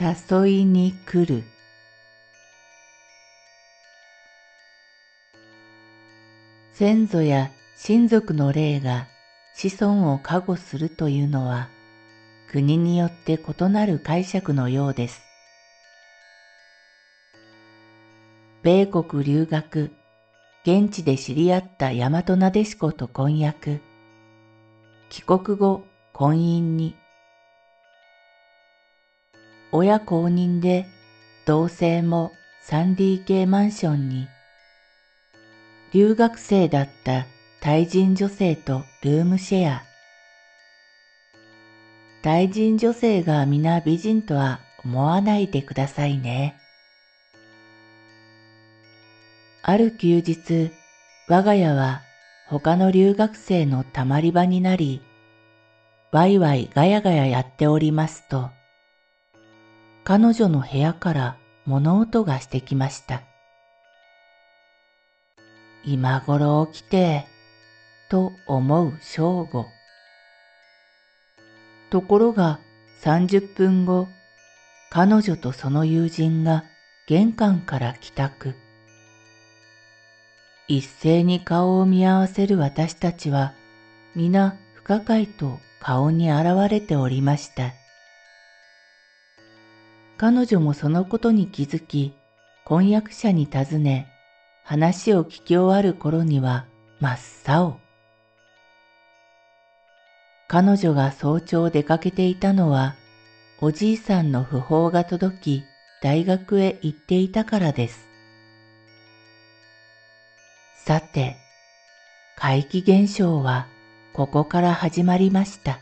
誘いに来る先祖や親族の霊が子孫を加護するというのは国によって異なる解釈のようです。米国留学、現地で知り合った大和なでしこと婚約、帰国後婚姻に親公認で同性も 3DK マンションに留学生だったタイ人女性とルームシェアタイ人女性が皆美人とは思わないでくださいね。ある休日、我が家は他の留学生のたまり場になり、ワイワイガヤガヤやっておりますと、彼女の部屋から物音がしてきました。今頃起きて、と思う正午。ところが30分後、彼女とその友人が玄関から帰宅。一斉に顔を見合わせる私たちは、皆不可解と顔に現れておりました。彼女もそのことに気づき、婚約者に尋ね、話を聞き終わる頃には真っ青。彼女が早朝出かけていたのは、おじいさんの訃報が届き、大学へ行っていたからです。さて、怪奇現象はここから始まりました。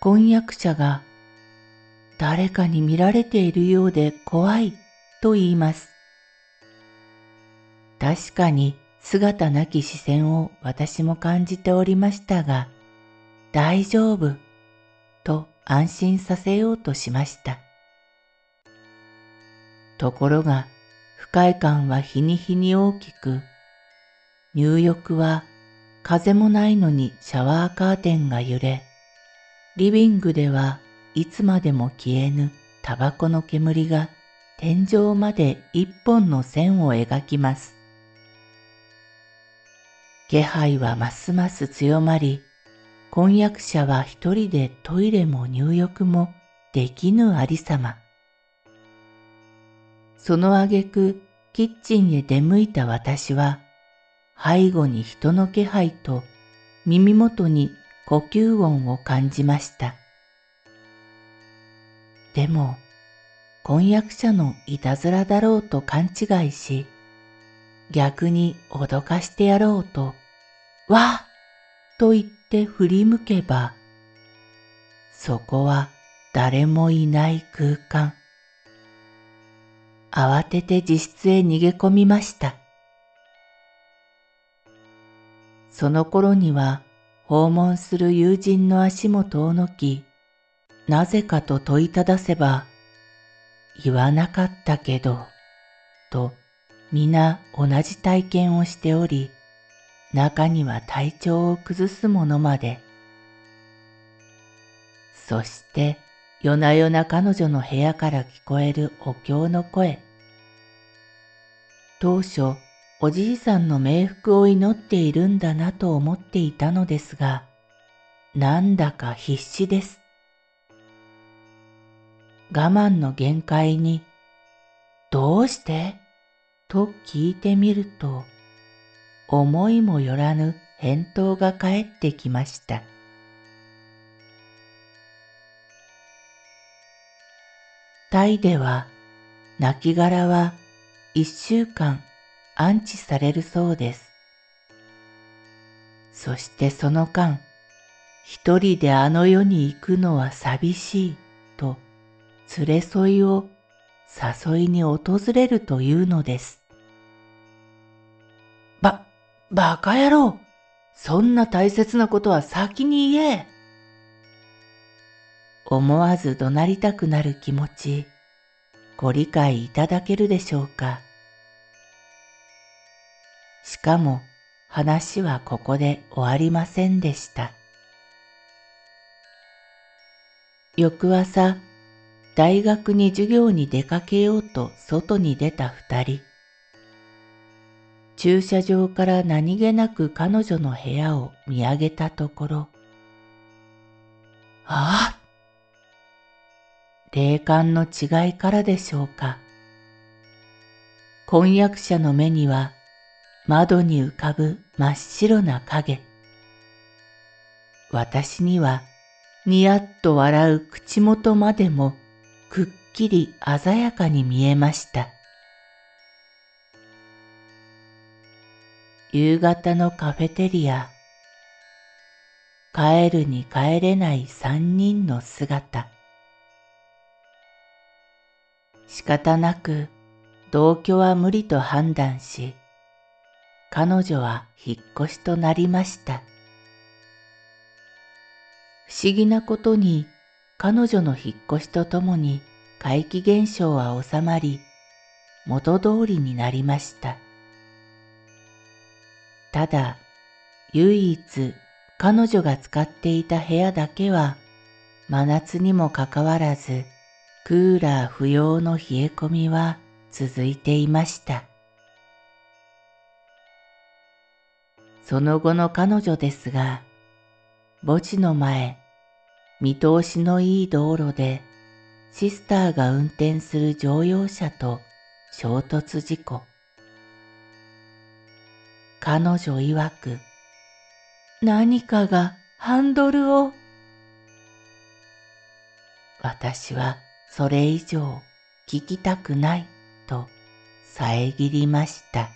婚約者が誰かに見られているようで怖いと言います。確かに姿なき視線を私も感じておりましたが、大丈夫と安心させようとしました。ところが不快感は日に日に大きく、入浴は風もないのにシャワーカーテンが揺れ、リビングではいつまでも消えぬタバコの煙が天井まで一本の線を描きます。気配はますます強まり、婚約者は一人でトイレも入浴もできぬありさま。その挙句、キッチンへ出向いた私は、背後に人の気配と耳元に呼吸音を感じました。でも、婚約者のいたずらだろうと勘違いし、逆に脅かしてやろうと、わと言って振り向けば、そこは誰もいない空間。慌てて自室へ逃げ込みました。その頃には訪問する友人の足元をのき、なぜかと問いただせば、言わなかったけど、と皆同じ体験をしており、中には体調を崩す者まで。そして夜な夜な彼女の部屋から聞こえるお経の声。当初、おじいさんの冥福を祈っているんだなと思っていたのですが、なんだか必死です。我慢の限界に、どうして？と聞いてみると、思いもよらぬ返答が返ってきました。タイでは、亡骸は一週間安置されるそうです。そしてその間、一人であの世に行くのは寂しいと連れ添いを誘いに訪れるというのです。ば、バカ野郎そんな大切なことは先に言え思わず怒鳴りたくなる気持ち、ご理解いただけるでしょうか。しかも話はここで終わりませんでした。翌朝、大学に授業に出かけようと外に出た二人。駐車場から何気なく彼女の部屋を見上げたところ、ああ霊感の違いからでしょうか。婚約者の目には窓に浮かぶ真っ白な影。私にはにやっと笑う口元までもくっきり鮮やかに見えました。夕方のカフェテリア。帰るに帰れない三人の姿。仕方なく同居は無理と判断し、彼女は引っ越しとなりました。不思議なことに彼女の引っ越しとともに怪奇現象は収まり、元通りになりました。ただ、唯一彼女が使っていた部屋だけは真夏にもかかわらずクーラー不要の冷え込みは続いていました。その後の彼女ですが、墓地の前、見通しのいい道路でシスターが運転する乗用車と衝突事故。彼女曰く、何かがハンドルを。私はそれ以上聞きたくないと遮りました。